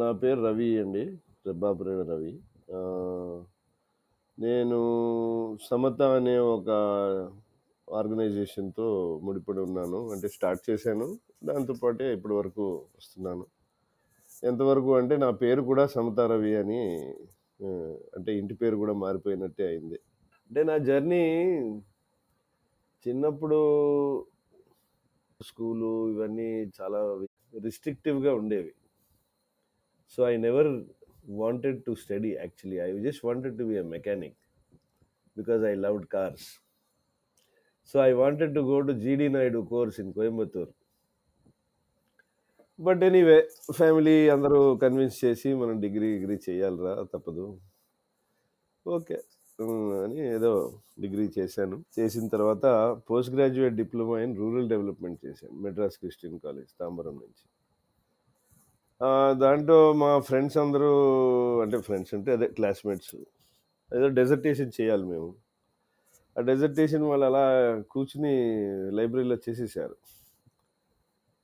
నా పేరు రవి అండి రెబ్బాపురేణ రవి. నేను సమత అనే ఒక ఆర్గనైజేషన్తో ముడిపడి ఉన్నాను. అంటే స్టార్ట్ చేశాను. దాంతోపాటే ఇప్పటి వరకు వస్తున్నాను. ఎంతవరకు అంటే నా పేరు కూడా సమత రవి అని అంటే ఇంటి పేరు కూడా మారిపోయినట్టే అయింది. అంటే నా జర్నీ చిన్నప్పుడు స్కూలు ఇవన్నీ చాలా రిస్ట్రిక్టివ్గా ఉండేవి. So I never wanted to study actually I just wanted to be a mechanic because I loved cars so I wanted to go to GD Naidu course in Coimbatore but anyway family అందరూ convince చేసి మనం degree degree చేయాలిరా తప్పదు. Okay అని ఏదో degree చేశాను. చేసిన తర్వాత post graduate diploma in rural development చేశాను మెడ్రాస్ క్రిస్టియన్ కాలేజ్ తాంబరం నుంచి. దాంట్లో మా ఫ్రెండ్స్ అందరూ అంటే ఫ్రెండ్స్ అంటే అదే క్లాస్మేట్స్ ఏదో డెజర్టేషన్ చేయాలి మేము. ఆ డెజర్టేషన్ వాళ్ళు అలా కూర్చుని లైబ్రరీలో చేసేసారు.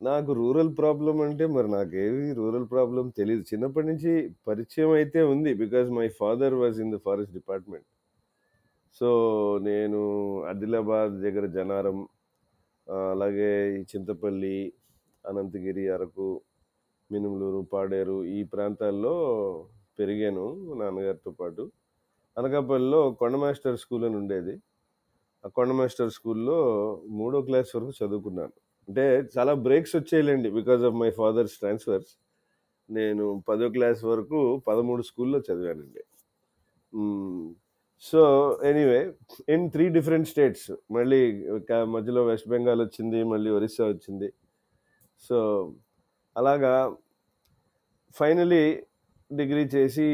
నాకు రూరల్ ప్రాబ్లం అంటే మరి నాకేవి రూరల్ ప్రాబ్లం తెలియదు చిన్నప్పటి నుంచి పరిచయం అయితే ఉంది because my father was in the forest department. So నేను ఆదిలాబాద్ దగ్గర జనారం అలాగే ఈ చింతపల్లి అనంతగిరి అరకు మినుములూరు పాడేరు ఈ ప్రాంతాల్లో పెరిగాను నాన్నగారితో పాటు. అనకాపల్లిలో కొండ మాస్టర్ స్కూల్ అని ఉండేది. ఆ కొండ మాస్టర్ స్కూల్లో మూడో క్లాస్ వరకు చదువుకున్నాను. అంటే చాలా breaks వచ్చేయలేండి because of my father's transfers. నేను పదో క్లాస్ వరకు పదమూడు స్కూల్లో చదివానండి. So anyway in three different states. మళ్ళీ మధ్యలో వెస్ట్ బెంగాల్ వచ్చింది మళ్ళీ ఒరిస్సా వచ్చింది. సో అలాగా ఫైనలీ డిగ్రీ చేసి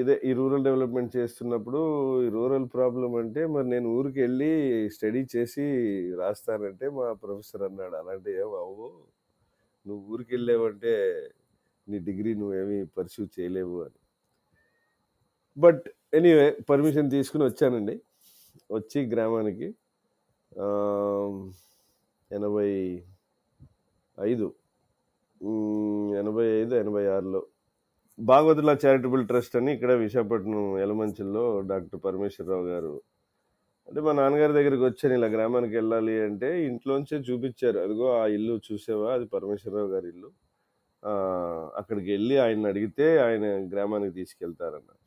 ఇదే ఈ రూరల్ డెవలప్మెంట్ చేస్తున్నప్పుడు ఈ రూరల్ ప్రాబ్లం అంటే మరి నేను ఊరికి వెళ్ళి స్టడీ చేసి రాస్తానంటే మా ప్రొఫెసర్ అన్నాడు అలాంటి ఏం అవ్వు. నువ్వు ఊరికి వెళ్ళావంటే నీ డిగ్రీ నువ్వేమీ పర్సూ చేయలేవు అని. బట్ ఎనీవే పర్మిషన్ తీసుకుని వచ్చానండి. వచ్చి గ్రామానికి ఎనభై ఐదు ఎనభై ఐదు ఎనభై ఆరులో భాగవతుల చారిటబుల్ ట్రస్ట్ అని ఇక్కడ విశాఖపట్నం ఎలమంచిలో డాక్టర్ పరమేశ్వరరావు గారు. అంటే మా నాన్నగారి దగ్గరికి వచ్చాను ఇలా గ్రామానికి వెళ్ళాలి అంటే ఇంట్లోంచే చూపించారు. అదిగో ఆ ఇల్లు చూసావా? అది పరమేశ్వరరావు గారి ఇల్లు. అక్కడికి వెళ్ళి ఆయన అడిగితే ఆయన గ్రామానికి తీసుకెళ్తారన్నారు.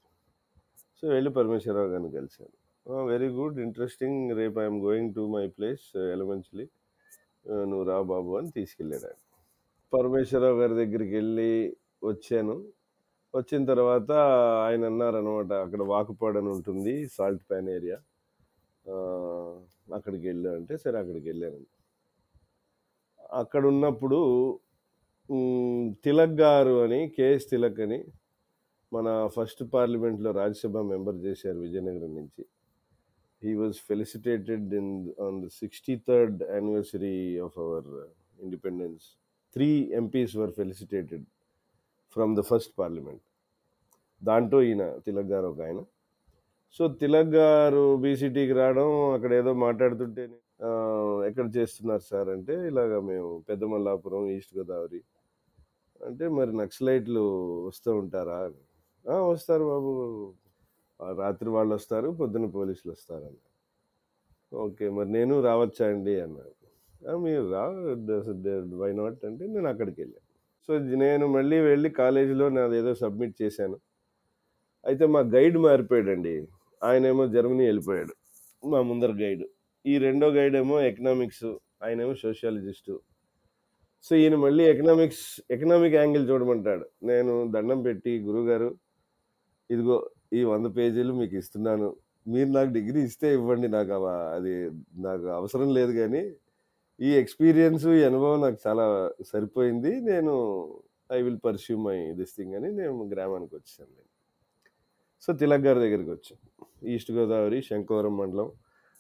సో వెళ్ళి పరమేశ్వరరావు గారిని కలిశాను. వెరీ గుడ్ ఇంట్రెస్టింగ్ రేపు I'm going to my place Yelamanchili నువ్వు రా బాబు అని తీసుకెళ్ళాడు ఆయన. పరమేశ్వరరావు గారి దగ్గరికి వెళ్ళి వచ్చాను. వచ్చిన తర్వాత ఆయన అన్నారు అనమాట అక్కడ వాకుపాడని ఉంటుంది సాల్ట్ ప్యాన్ ఏరియా. అక్కడికి వెళ్ళు అంటే సరే అక్కడికి వెళ్ళాను. అక్కడ ఉన్నప్పుడు తిలక్ గారు అని కేఎస్ తిలక్ అని మన ఫస్ట్ పార్లమెంట్లో రాజ్యసభ మెంబర్ చేశారు విజయనగరం నుంచి. He was felicitated in on the sixty third anniversary of our independence three MPs were felicitated from the first parliament దాంట్లో ఈయన తిలక్ గారు ఒక ఆయన. సో తిలక్ గారు బీసీటీకి రావడం అక్కడ ఏదో మాట్లాడుతుంటే ఎక్కడ చేస్తున్నారు సార్ అంటే ఇలాగ మేము పెద్దమల్లాపురం ఈస్ట్ గోదావరి అంటే మరి నక్సలైట్లు వస్తూ ఉంటారా? వస్తారు బాబు. రాత్రి వాళ్ళు వస్తారు పొద్దున పోలీసులు వస్తారు ఓకే మరి నేను రావచ్చా అండి అన్నారు. మీరు రా వై నాట్ అంటే నేను అక్కడికి వెళ్ళాను సో నేను మళ్ళీ వెళ్ళి కాలేజీలో నాది ఏదో సబ్మిట్ చేశాను. అయితే మా గైడ్ మారిపోయాడండి. ఆయన ఏమో జర్మనీ వెళ్ళిపోయాడు. మా ముందర గైడ్. ఈ రెండో గైడ్ ఏమో ఎకనామిక్స్ ఆయన ఏమో సోషియాలజిస్టు సో ఈయన మళ్ళీ ఎకనామిక్స్ ఎకనామిక్ యాంగిల్ చూడమంటాడు. నేను దండం పెట్టి గురుగారు ఇదిగో ఈ వంద పేజీలు మీకు ఇస్తున్నాను. మీరు నాకు డిగ్రీ ఇస్తే ఇవ్వండి నాకు అవ- అది నాకు అవసరం లేదు కానీ ఈ ఎక్స్పీరియన్స్ ఈ అనుభవం నాకు చాలా సరిపోయింది. నేను I will pursue my this thing అని నేను గ్రామానికి వచ్చాను నేను. సో తిలక్ గారి దగ్గరికి వచ్చాం. ఈస్ట్ గోదావరి శంకవరం మండలం.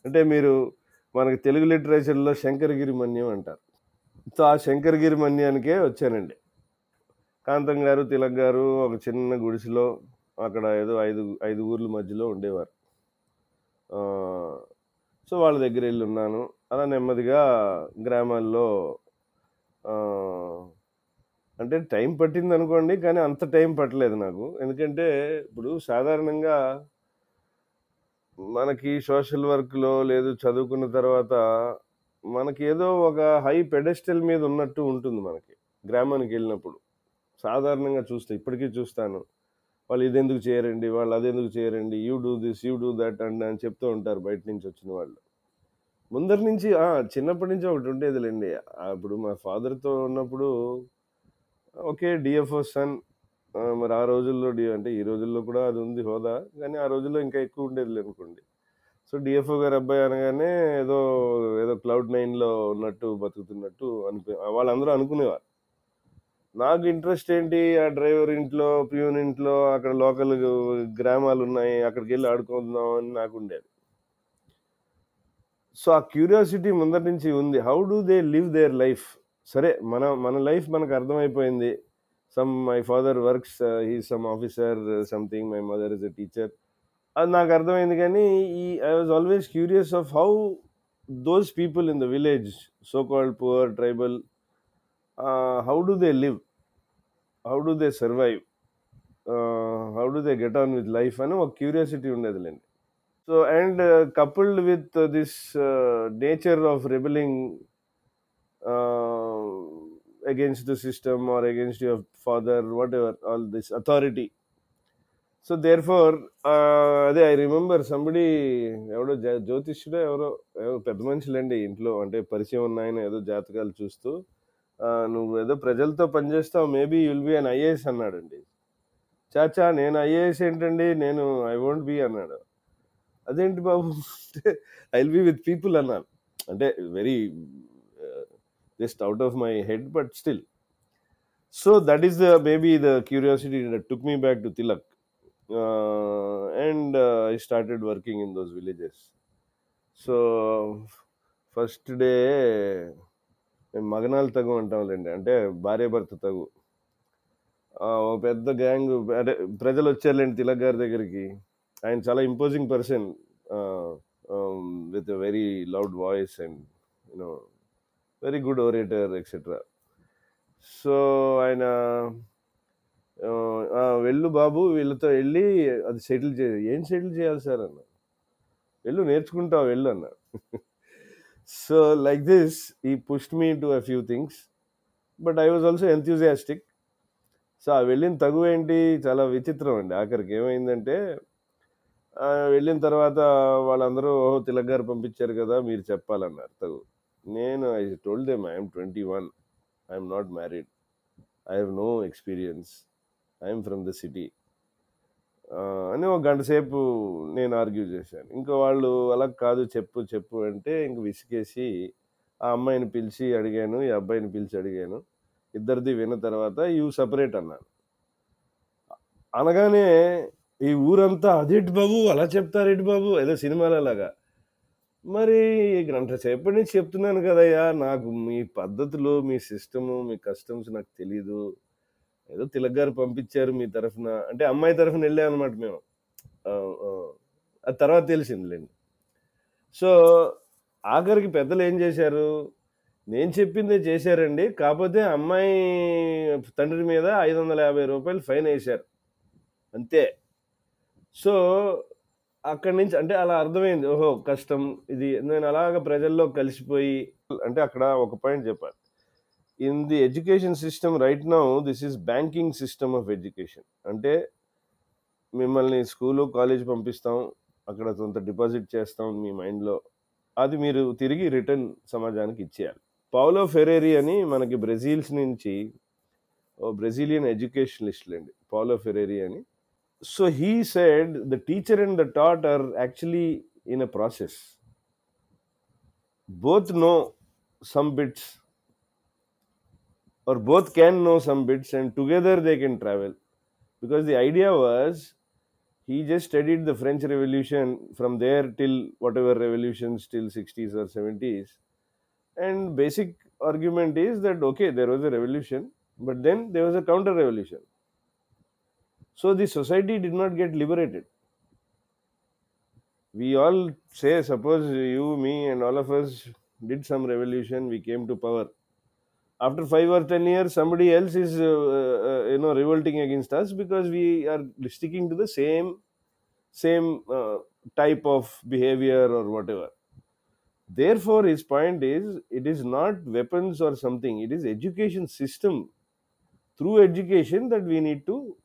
అంటే మీరు మనకి తెలుగు లిటరేచర్లో శంకరగిరి మన్యం అంటారు. సో ఆ శంకరగిరి మన్యానికే వచ్చానండి. కాంతం గారు తిలక్ గారు ఒక చిన్న గుడిసెలో అక్కడ ఏదో ఐదు ఐదు ఊర్ల మధ్యలో ఉండేవారు. సో వాళ్ళ దగ్గర వెళ్ళి ఉన్నాను. అలా నెమ్మదిగా గ్రామాల్లో అంటే టైం పట్టింది అనుకోండి కానీ అంత టైం పట్టలేదు నాకు. ఎందుకంటే ఇప్పుడు సాధారణంగా మనకి సోషల్ వర్క్లో లేదు చదువుకున్న తర్వాత మనకి ఏదో ఒక హై పెడెస్టల్ మీద ఉన్నట్టు ఉంటుంది మనకి. గ్రామానికి వెళ్ళినప్పుడు. సాధారణంగా చూస్తే ఇప్పటికీ చూస్తాను. వాళ్ళు ఇది ఎందుకు చేయరండి? వాళ్ళు అదెందుకు ఎందుకు చేయరండి? You do this you do that and అని చెప్తూ ఉంటారు బయట నుంచి వచ్చిన వాళ్ళు. ముందరి నుంచి చిన్నప్పటి నుంచి ఒకటి ఉండేదిలేండి. ఆ, ఇప్పుడు మా ఫాదర్తో ఉన్నప్పుడు ఓకే డిఎఫ్ఓ సన్ మరి ఆ రోజుల్లో డి అంటే ఈ రోజుల్లో కూడా అది ఉంది హోదా. కానీ ఆ రోజుల్లో ఇంకా ఎక్కువ ఉండేది అనుకోండి సో డిఎఫ్ఓ గారు అబ్బాయి అనగానే ఏదో ఏదో క్లౌడ్ నైన్లో ఉన్నట్టు బతుకుతున్నట్టు అనిపి వాళ్ళందరూ అనుకునేవారు. నాకు ఇంట్రెస్ట్ ఏంటి? ఆ డ్రైవర్ ఇంట్లో ప్యూన్ ఇంట్లో అక్కడ లోకల్ గ్రామాలు ఉన్నాయి అక్కడికి వెళ్ళి ఆడుకుందాం అని నాకు ఉండేది. సో ఆ క్యూరియాసిటీ ముందటి నుంచి ఉంది. How do they live their life సరే మన మన లైఫ్ మనకు అర్థమైపోయింది. Some my father works he some officer something my mother is a teacher అది నాకు అర్థమైంది కానీ ఈ I was always curious of how those people in the village so called poor tribal how do they live how do they survive how do they get on with life అని ఒక curiosity ఉండేదిలేండి. So and coupled with this nature of rebelling the system or against your father whatever all this authority so therefore అదే I remember somebody ఎవడో జా జ్యోతిష్యుడో ఎవరో ఎవరో పెద్ద మనుషులండి ఇంట్లో. అంటే పరిచయం ఉన్నాయని ఏదో జాతకాలు చూస్తూ నువ్వు ఏదో ప్రజలతో పనిచేస్తావు maybe you'll be an IAS అన్నాడండి. చాచా నేను ఐఏఎస్ ఏంటండి? నేను ఐ వోంట్ బి అన్నాడు. అదేంటి బాబు? అంటే I will be with people అన్నాను. అంటే very just out of my head but still so that is the maybe the curiosity that took me back to Tilak and I started working in those villages so first day మేము మగనాలు తగు అంటాంలేండి అంటే భార్య భర్త తగు. ఒక పెద్ద gang అంటే ప్రజలు వచ్చారులేండి తిలక్ గారి దగ్గరికి. ఆయన చాలా imposing person with very loud voice and you know very good orator etcetera so ఆయన వెళ్ళు బాబు వీళ్ళతో వెళ్ళి అది సెటిల్ చే ఏం సెటిల్ చేయాలి సార్ అన్న? వెళ్ళు నేర్చుకుంటావు వెళ్ళు అన్న. సో లైక్ దిస్ ఈ pushed me to a few things but I was also enthusiastic so ఆ వెళ్ళిన తగు ఏంటి? చాలా విచిత్రం అండి. ఆఖరికి ఏమైందంటే వెళ్ళిన తర్వాత వాళ్ళందరూ ఓహో తిలక్ గారు పంపించారు కదా మీరు చెప్పాలన్నారు. తగు. నేను I told them I'm twenty one I'm not married I have no experience I'm from the city అని ఒక గంట సేపు నేను ఆర్గ్యూ చేశాను. ఇంకా వాళ్ళు అలా కాదు చెప్పు చెప్పు అంటే ఇంక విసిగేసి ఆ అమ్మాయిని పిలిచి అడిగాను ఈ అబ్బాయిని పిలిచి అడిగాను. ఇద్దరిది విన్న తర్వాత యూ సపరేట్ అన్నాను. అనగానే ఈ ఊరంతా అదేటి బాబు అలా చెప్తారేంటి బాబు ఏదో సినిమాలలాగా. మరి గంట సేపటి నుంచి చెప్తున్నాను కదయ్యా నాకు మీ పద్ధతులు మీ సిస్టము మీ కస్టమ్స్ నాకు తెలీదు. ఏదో తిలక్ గారు పంపించారు మీ తరఫున. అంటే అమ్మాయి తరఫున వెళ్ళామన్నమాట మేము. ఆ, తర్వాత తెలిసిందిలేండి. సో ఆఖరికి పెద్దలు ఏం చేశారు? నేను చెప్పిందే చేశారండి. కాకపోతే అమ్మాయి తండ్రి మీద ఐదు వందల యాభై రూపాయలు ఫైన్ వేశారు. అంతే. సో అక్కడి నుంచి అంటే అలా అర్థమైంది. ఓహో కష్టం ఇది. నేను అలాగ ప్రజల్లో కలిసిపోయి అంటే అక్కడ ఒక పాయింట్ చెప్పాను in the education system right now this is banking system of education. అంటే మిమ్మల్ని స్కూలు కాలేజ్ పంపిస్తాం అక్కడ కొంత డిపాజిట్ చేస్తాం మీ మైండ్లో. అది మీరు తిరిగి రిటర్న్ సమాజానికి ఇచ్చేయాలి. పౌలో ఫెరేరి అని మనకి బ్రెజిల్స్ నుంచి ఓ బ్రెజిలియన్ ఎడ్యుకేషనలిస్ట్లు అండి పౌలో ఫెరేరి అని. So he said the teacher and the taught are actually in a process. Both know some bits or both can know some bits and together they can travel. Because the idea was he just studied the french revolution from there till whatever revolutions till 60s or 70s and basic argument is that okay there was a revolution but then there was a counter revolution. So the society did not get liberated. We all say suppose you me and all of us did some revolution we came to power after 5 or 10 years somebody else is uh, uh, you know revolting against us because we are sticking to the same same uh, type of behavior or whatever. Therefore his point is it is not weapons or something. It is education system. Through education that we need to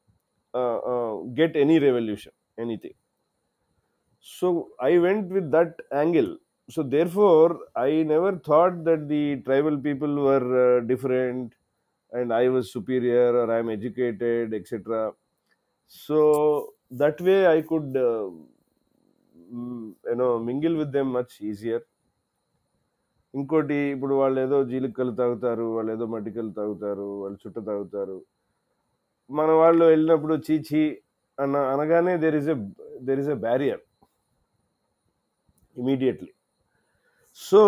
uh, uh, get any revolution anything. So i went with that angle so therefore i never thought that the tribal people were uh, different and i was superior or i'm educated etc so that way i could uh, mm, you know mingle with them much easier ఇంకోటి ఇప్పుడు వాళ్ళు ఏదో జీలికలు తాగుతారు వాళ్ళు ఏదో మటికలు తాగుతారు వాళ్ళు చుట్ట తాగుతారు మన వాళ్ళు వెళ్ళినప్పుడు చీచి అన్న అనగానే there is a there is a barrier immediately so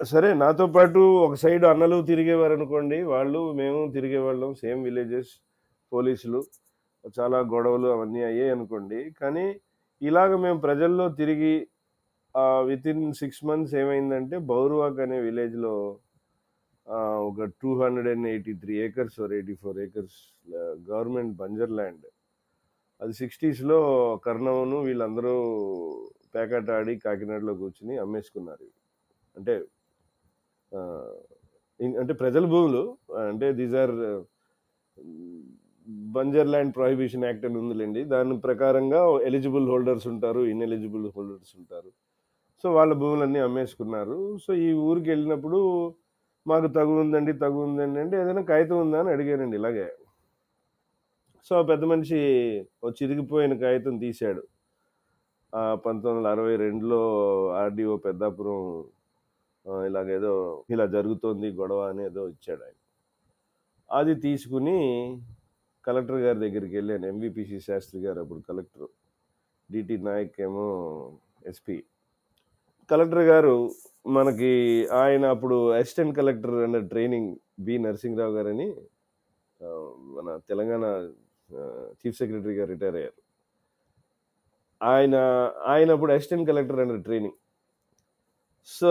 సరే నాతో పాటు ఒక సైడ్ అన్నలు తిరిగేవారు అనుకోండి వాళ్ళు మేము తిరిగేవాళ్ళం సేమ్ విలేజెస్ పోలీసులు చాలా గొడవలు అవన్నీ అయ్యాయి అనుకోండి. కానీ ఇలాగ మేము ప్రజల్లో తిరిగి విత్ ఇన్ సిక్స్ మంత్స్ ఏమైందంటే బౌరువాక్ అనే విలేజ్లో ఒక two hundred and eighty three acres or eighty four acres government Banjar land. అది సిక్స్టీస్లో కర్ణవును వీళ్ళందరూ పేకాట ఆడి కాకినాడలో కూర్చుని అమ్మేసుకున్నారు అంటే అంటే ప్రజల భూములు అంటే దీస్ ఆర్ బంజర్ ల్యాండ్ ప్రొహిబిషన్ యాక్ట్ అని ఉందిలేండి. దాని ప్రకారంగా ఎలిజిబుల్ హోల్డర్స్ ఉంటారు ఇన్ఎలిజిబుల్ హోల్డర్స్ ఉంటారు. సో వాళ్ళ భూములన్నీ అమ్మేసుకున్నారు. సో ఈ ఊరికి వెళ్ళినప్పుడు మాకు తగు ఉందండి తగు ఉందండి అంటే ఏదైనా కాగితం ఉందా అని అడిగానండి ఇలాగే. సో ఆ పెద్ద మనిషి ఓ చిరిగిపోయిన కాగితం తీశాడు. పంతొమ్మిది వందల అరవై రెండులో ఆర్డీఓ పెద్దాపురం ఇలాగేదో ఇలా జరుగుతోంది గొడవ అని ఏదో ఇచ్చాడు ఆయన. అది తీసుకుని కలెక్టర్ గారి దగ్గరికి వెళ్ళాను ఎంవిపిసి శాస్త్రి గారు అప్పుడు కలెక్టర్ డిటి నాయక్ ఏమో ఎస్పీ. కలెక్టర్ గారు మనకి ఆయన అప్పుడు assistant collector and training B Narasimharao గారని మన తెలంగాణ చీఫ్ సెక్రటరీ రిటైర్ అయ్యారు. ఆయన ఆయన అప్పుడు అసిస్టెంట్ కలెక్టర్ అండి ట్రైనింగ్ సో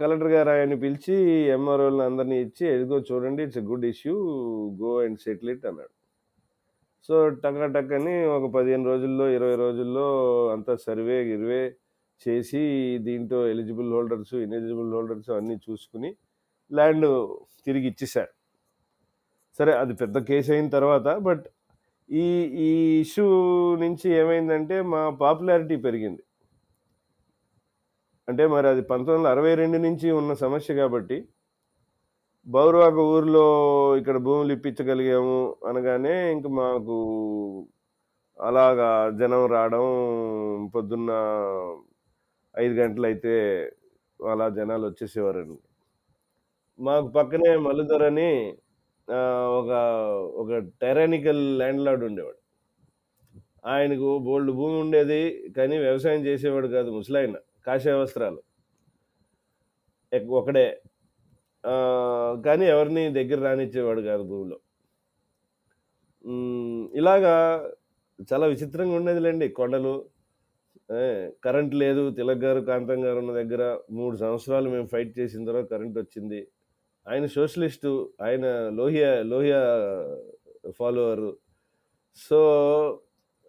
కలెక్టర్ గారు ఆయన్ని పిలిచి ఎంఆర్ఓలను అందరినీ ఇచ్చి ఎదుగో చూడండి it's a good issue go and settle it అన్నాడు. సో టక్క టక్కని ఒక పదిహేను రోజుల్లో ఇరవై రోజుల్లో అంతా సర్వే గిర్వే చేసి దీంట్లో ఎలిజిబుల్ హోల్డర్స్ ఇన్ఎలిజిబుల్ హోల్డర్స్ అన్నీ చూసుకుని ల్యాండ్ తిరిగి ఇచ్చేశారు సరే అది పెద్ద కేసు అయిన తర్వాత బట్ ఈ ఈ ఇష్యూ నుంచి ఏమైందంటే మా పాపులారిటీ పెరిగింది. అంటే మరి అది పంతొమ్మిది వందల అరవై రెండు నుంచి ఉన్న సమస్య కాబట్టి బౌరవాక ఊర్లో ఇక్కడ భూములు ఇప్పించగలిగాము అనగానే ఇంక మాకు అలాగా జనం రావడం పొద్దున్న ఐదు గంటలైతే అలా జనాలు వచ్చేసేవారండి. మాకు పక్కనే మల్లుధర్ అని ఒక ఒక టెరానికల్ ల్యాండ్ లార్డ్ ఉండేవాడు. ఆయనకు బోల్డ్ భూమి ఉండేది కానీ వ్యవసాయం చేసేవాడు కాదు ముసలాయన కాషాయ వస్త్రాలు. ఒకడే. కానీ ఎవరిని దగ్గర రానిచ్చేవాడు కాదు భూమిలో. ఇలాగా చాలా విచిత్రంగా ఉండేదిలేండి కొండలు. కరెంట్ లేదు. తిలక్ గారు కాంతం గారు ఉన్న దగ్గర మూడు సంవత్సరాలు మేము ఫైట్ చేసిన తర్వాత కరెంట్ వచ్చింది. ఆయన సోషలిస్టు ఆయన లోహియా లోహియా ఫాలోవరు. సో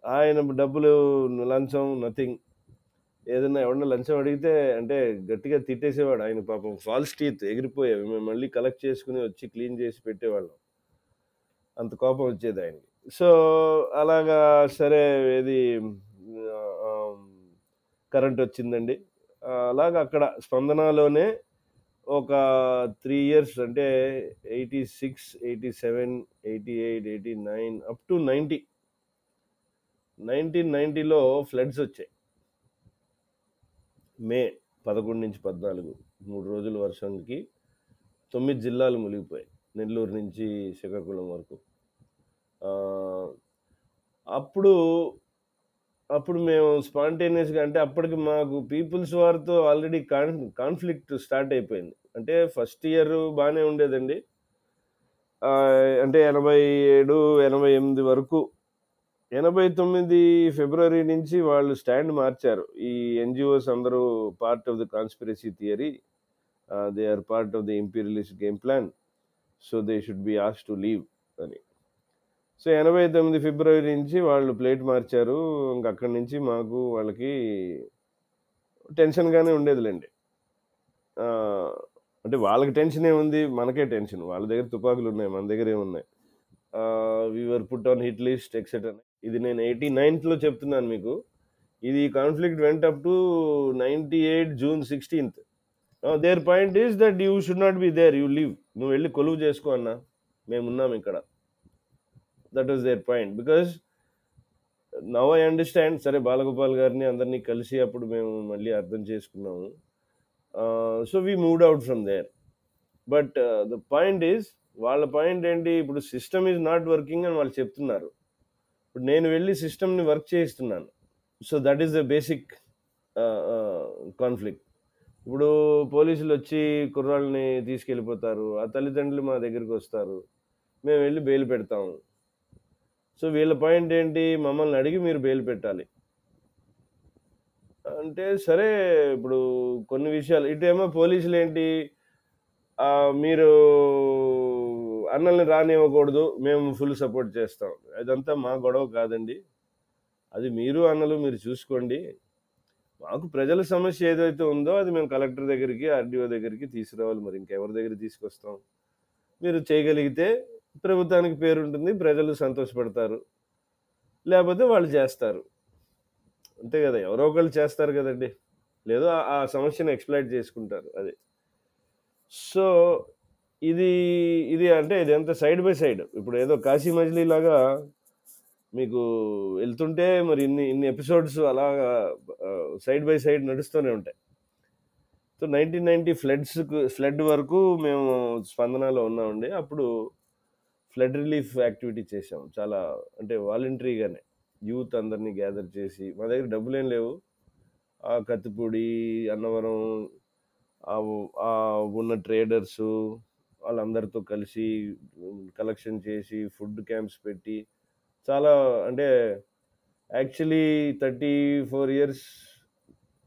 ఆయన డబ్బులు లంచం నథింగ్. ఏదైనా ఎవరన్నా లంచం అడిగితే అంటే గట్టిగా తిట్టేసేవాడు ఆయన పాపం. ఫాల్స్ టీత్ ఎగిరిపోయేవి మేము మళ్ళీ కలెక్ట్ చేసుకుని వచ్చి క్లీన్ చేసి పెట్టేవాళ్ళం. అంత కోపం వచ్చేది ఆయనకి. సో అలాగా సరే ఏది కరెంట్ వచ్చిందండి. అలాగ అలాగా అక్కడ స్పందనలోనే ఒక త్రీ ఇయర్స్ అంటే eighty six eighty seven eighty eight eighty nine up to ninety nineteen నైంటీలో floods వచ్చాయి. మే పదకొండు నుంచి పద్నాలుగు మూడు రోజుల వర్షానికి తొమ్మిది జిల్లాలు మునిగిపోయాయి. నెల్లూరు నుంచి శ్రీకాకుళం వరకు. అప్పుడు అప్పుడు మేము స్పాంటేనియస్గా అంటే అప్పటికి మాకు పీపుల్స్ వారితో ఆల్రెడీ కాన్ కాన్ఫ్లిక్ట్ స్టార్ట్ అయిపోయింది. అంటే ఫస్ట్ ఇయర్ బాగానే ఉండేదండి. అంటే ఎనభై ఏడు ఎనభై ఎనిమిది వరకు ఎనభై తొమ్మిది ఫిబ్రవరి నుంచి వాళ్ళు స్టాండ్ మార్చారు. ఈ ఎన్జిఓస్ అందరూ part of the conspiracy theory they are part of the imperialist game plan so they should be ask to leave అని. సో ఎనభై తొమ్మిది ఫిబ్రవరి నుంచి వాళ్ళు ప్లేట్ మార్చారు. ఇంక అక్కడి నుంచి మాకు వాళ్ళకి టెన్షన్గానే ఉండేదిలేండి. అంటే వాళ్ళకి టెన్షన్ ఏముంది మనకే టెన్షన్. వాళ్ళ దగ్గర తుపాకులు ఉన్నాయి మన దగ్గర ఏమున్నాయి. We are put on hit list etcetera ఇది నేను ఎయిటీ నైన్త్లో చెప్తున్నాను మీకు. ఇది conflict went up to ninety eight June sixteenth their point is that you should not be there you leave నువ్వు వెళ్ళి కొలువు చేసుకో అన్న. మేమున్నాం ఇక్కడ. That is their point because now I understand సరే బాలగోపాల్ గారిని అందరినీ కలిసి అప్పుడు మేము మళ్ళీ అర్థం చేసుకున్నాము. So we moved out from there but the point is వాళ్ళ పాయింట్ ఏంటి? ఇప్పుడు సిస్టమ్ ఈజ్ నాట్ వర్కింగ్ అని వాళ్ళు చెప్తున్నారు. ఇప్పుడు నేను వెళ్ళి సిస్టమ్ని work చేయిస్తున్నాను. So that is the basic conflict ఇప్పుడు పోలీసులు వచ్చి కుర్రాళ్ళని తీసుకెళ్ళిపోతారు. ఆ తల్లిదండ్రులు మా దగ్గరికి వస్తారు. మేము వెళ్ళి బెయిల్ పెడతాము. సో వీళ్ళ పాయింట్ ఏంటి? మమ్మల్ని అడిగి మీరు బెయిల్ పెట్టాలి. అంటే సరే ఇప్పుడు కొన్ని విషయాలు. ఇటేమో పోలీసులు ఏంటి మీరు అన్నల్ని రానివ్వకూడదు మేము ఫుల్ సపోర్ట్ చేస్తాం. అదంతా మా గొడవ కాదండి. అది మీరు అన్నలు మీరు చూసుకోండి. మాకు ప్రజల సమస్య ఏదైతే ఉందో అది మేము కలెక్టర్ దగ్గరికి ఆర్డీఓ దగ్గరికి తీసుకురావాలి. మరి ఇంకెవరి దగ్గర తీసుకొస్తాం? మీరు చేయగలిగితే ప్రభుత్వానికి పేరు ఉంటుంది ప్రజలు సంతోషపడతారు లేకపోతే వాళ్ళు చేస్తారు. అంతే కదా ఎవరో ఒకళ్ళు చేస్తారు కదండి. లేదో ఆ- సమస్యను ఎక్స్ప్లైట్ చేసుకుంటారు అది. సో ఇది ఇది అంటే ఇది అంత సైడ్ బై సైడ్. ఇప్పుడు ఏదో కాశీ మజిలీ లాగా మీకు వెళ్తుంటే మరి ఇన్ని ఇన్ని ఎపిసోడ్స్ అలాగా సైడ్ బై సైడ్ నడుస్తూనే ఉంటాయి. So nineteen ninety floods flood వరకు మేము స్పందనలో ఉన్నామండి. అప్పుడు ఫ్లడ్ రిలీఫ్ యాక్టివిటీ చేసాం చాలా అంటే వాలంటరీగానే యూత్ అందరినీ గ్యాదర్ చేసి మా దగ్గర డబ్బులు ఏం లేవు. ఆ కత్తిపూడి అన్నవరం ఉన్న ట్రేడర్స్ వాళ్ళందరితో కలిసి కలెక్షన్ చేసి ఫుడ్ క్యాంప్స్ పెట్టి చాలా అంటే యాక్చువల్లీ థర్టీ ఫోర్ ఇయర్స్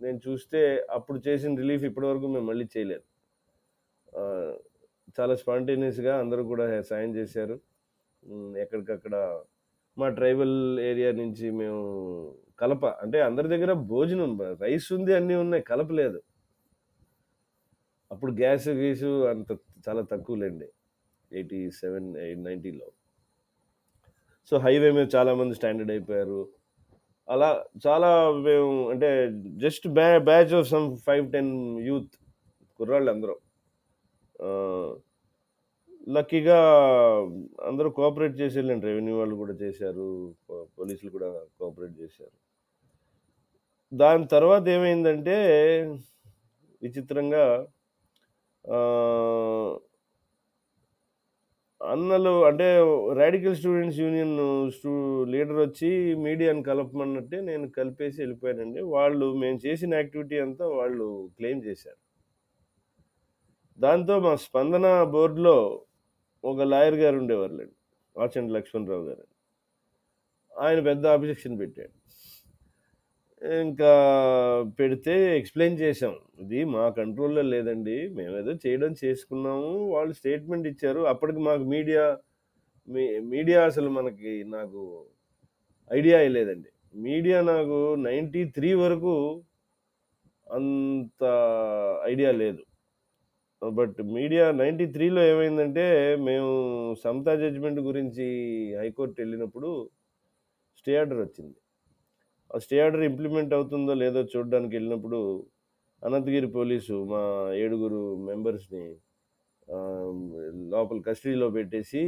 నేను చూస్తే అప్పుడు చేసిన రిలీఫ్ ఇప్పటివరకు మేము మళ్ళీ చేయలేదు. చాలా స్పాంటేనియస్గా అందరూ కూడా సాయం చేశారు. ఎక్కడికక్కడ మా ట్రైబల్ ఏరియా నుంచి మేము కలప అంటే అందరి దగ్గర భోజనం రైస్ ఉంది అన్నీ ఉన్నాయి కలప లేదు అప్పుడు గ్యాస్ గీసు అంత చాలా తక్కువలేండి ఎయిటీ సెవెన్ ఎయిట్ నైంటీలో. సో హైవే మీద చాలామంది స్టాండర్డ్ అయిపోయారు. అలా చాలా మేము అంటే జస్ట్ బ్యా batch of some five ten youth కుర్రాళ్ళు అందరూ లక్కీగా అందరూ కోఆపరేట్ చేసి వెళ్ళండి రెవెన్యూ వాళ్ళు కూడా చేశారు. పోలీసులు కూడా కోఆపరేట్ చేశారు. దాని తర్వాత ఏమైందంటే విచిత్రంగా అన్నలు అంటే రాడికల్ స్టూడెంట్స్ యూనియన్ స్టూ లీడర్ వచ్చి మీడియాని కలపమన్నట్టే నేను కలిపేసి వెళ్ళిపోయానండి. వాళ్ళు మేము చేసిన యాక్టివిటీ అంతా వాళ్ళు క్లెయిమ్ చేశారు. దాంతో మా స్పందన బోర్డులో ఒక లాయర్ గారు ఉండేవారులేండి ఆచండి లక్ష్మణరావు గారు. ఆయన పెద్ద అబ్జెక్షన్ పెట్టాడు. ఇంకా పెడితే ఎక్స్ప్లెయిన్ చేసాం ఇది మా కంట్రోల్లో లేదండి మేము ఏదో చేయడం చేసుకున్నాము వాళ్ళు స్టేట్మెంట్ ఇచ్చారు అప్పటికి మాకు మీడియా మీ మీడియా అసలు మనకి నాకు ఐడియా లేదండి. మీడియా నాకు నైంటీ త్రీ వరకు అంత ఐడియా లేదు. బట్ మీడియా నైంటీ త్రీలో ఏమైందంటే మేము సమతా జడ్జిమెంట్ గురించి హైకోర్టు వెళ్ళినప్పుడు స్టే ఆర్డర్ వచ్చింది. ఆ స్టే ఆర్డర్ ఇంప్లిమెంట్ అవుతుందో లేదో చూడడానికి వెళ్ళినప్పుడు అనంతగిరి పోలీసు మా ఏడుగురు మెంబర్స్ని లోపల కస్టడీలో పెట్టేసి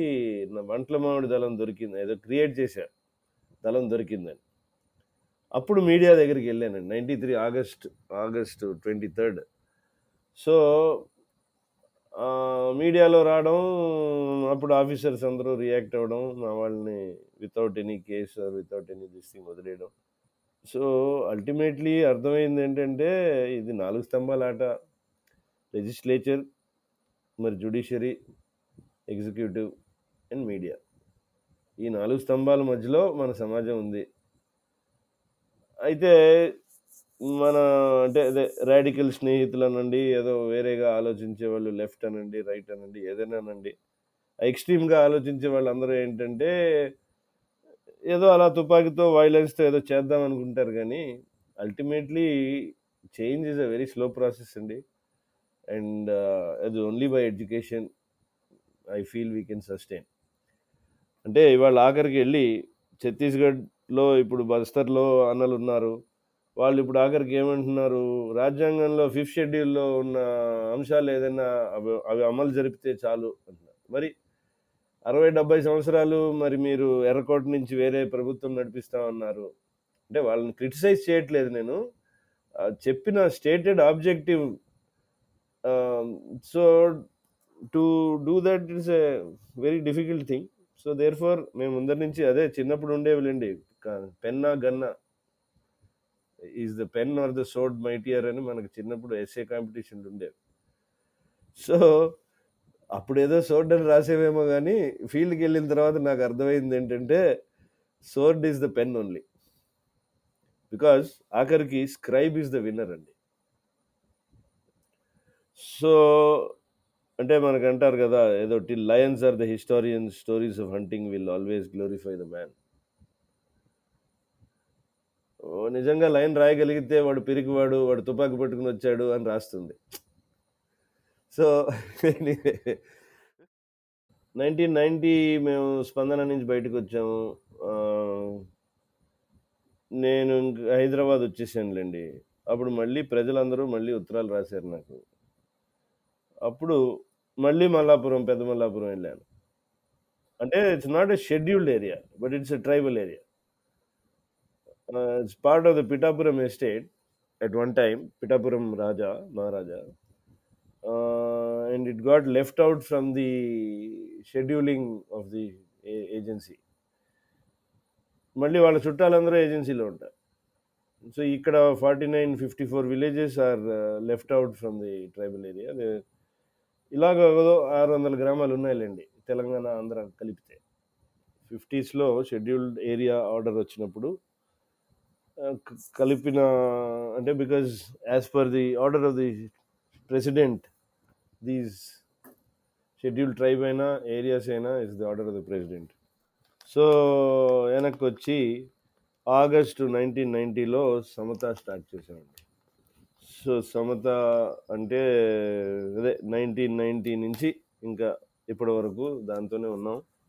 నా వంటల మామిడి దళం దొరికింది ఏదో క్రియేట్ చేశారు. దళం దొరికిందని. అప్పుడు మీడియా దగ్గరికి వెళ్ళానండి ninety three August August twenty third. So మీడియాలో రావడం అప్పుడు ఆఫీసర్స్ అందరూ రియాక్ట్ అవ్వడం మా వాళ్ళని without any case without any this thing వదిలేయడం సో అల్టిమేట్లీ అర్థమైంది ఏంటంటే ఇది నాలుగు స్తంభాల ఆట లెజిస్లేచర్ మరి జుడిషియరీ ఎగ్జిక్యూటివ్ అండ్ మీడియా ఈ నాలుగు స్తంభాల మధ్యలో మన సమాజం ఉంది. అయితే మన అంటే అదే రాడికల్ స్నేహితులు అనండి ఏదో వేరేగా ఆలోచించే వాళ్ళు లెఫ్ట్ అనండి రైట్ అనండి ఏదైనానండి. ఎక్స్ట్రీమ్గా ఆలోచించే వాళ్ళందరూ ఏంటంటే ఏదో అలా తుపాకీతో వైలెన్స్తో ఏదో చేద్దాం అనుకుంటారు కానీ ultimately change is a very slow process అండి. అండ్ అది only by education I feel we can sustain అంటే ఇవాళ ఆఖరికి వెళ్ళి ఛత్తీస్గఢ్లో ఇప్పుడు బస్తర్లో అన్నలు ఉన్నారు వాళ్ళు ఇప్పుడు ఆఖరికి ఏమంటున్నారు? రాజ్యాంగంలో ఫిఫ్త్ షెడ్యూల్లో ఉన్న అంశాలు ఏదైనా అవి అవి అమలు జరిపితే చాలు అంటున్నారు. మరి అరవై డెబ్బై సంవత్సరాలు మరి మీరు ఎర్రకోట నుంచి వేరే ప్రభుత్వం నడిపిస్తామన్నారు. అంటే వాళ్ళని క్రిటిసైజ్ చేయట్లేదు నేను. చెప్పిన stated objective so to do that it's a very difficult thing. So there far మేము ముందరి నుంచి అదే చిన్నప్పుడు ఉండేవిలేండి. పెన్నా గన్నా. Is the pen or the sword mightier అని మనకి చిన్నప్పుడు ఎస్ఏ కాంపిటీషన్ ఉండేవి. సో అప్పుడు ఏదో సోర్డ్ అని రాసేవేమో కానీ ఫీల్డ్కి వెళ్ళిన తర్వాత నాకు అర్థమైంది ఏంటంటే sword is the pen only because ఆఖరికి స్క్రైబ్ ఈజ్ ద విన్నర్ అండి. సో అంటే మనకు అంటారు కదా ఏదో till lions are the historian stories of hunting will always glorify the man నిజంగా లైన్ రాయగలిగితే వాడు పిరికివాడు వాడు తుపాకు పట్టుకుని వచ్చాడు అని రాస్తుంది. సో నైన్టీన్ నైంటీ మేము స్పందన నుంచి బయటకు వచ్చాము. నేను ఇంకా హైదరాబాద్ వచ్చేసానులేండి. అప్పుడు మళ్ళీ ప్రజలందరూ మళ్ళీ ఉత్తరాలు రాశారు నాకు. అప్పుడు మళ్ళీ మల్లాపురం పెద్ద మల్లాపురం వెళ్ళాను. అంటే it's not a scheduled area but it's a tribal area it's part of the Pithapuram estate at one time pitapuram raja maharaja. Uh, and it got left out from the scheduling of the agency. మళ్ళీ వాళ్ళ చుట్టాలందరూ ఏజెన్సీలో ఉంటారు. So ఇక్కడ forty nine fifty four villages are left out from the tribal area ఇలాగ ఆరు వందల గ్రామాలు ఉన్నాయిలేండి తెలంగాణ ఆంధ్ర కలిపితే. ఫిఫ్టీస్లో షెడ్యూల్డ్ ఏరియా ఆర్డర్ వచ్చినప్పుడు కలిపిన అంటే because as per the order of the president these schedule tribe అయినా ఏరియాస్ అయినా is the order of the president so వెనక్కి వచ్చి ఆగస్టు నైన్టీన్ నైంటీలో సమత స్టార్ట్ చేశామండి సో సమత అంటే అదే నైన్టీన్ నైంటీ నుంచి ఇంకా ఇప్పటి వరకు దాంతోనే ఉన్నాం.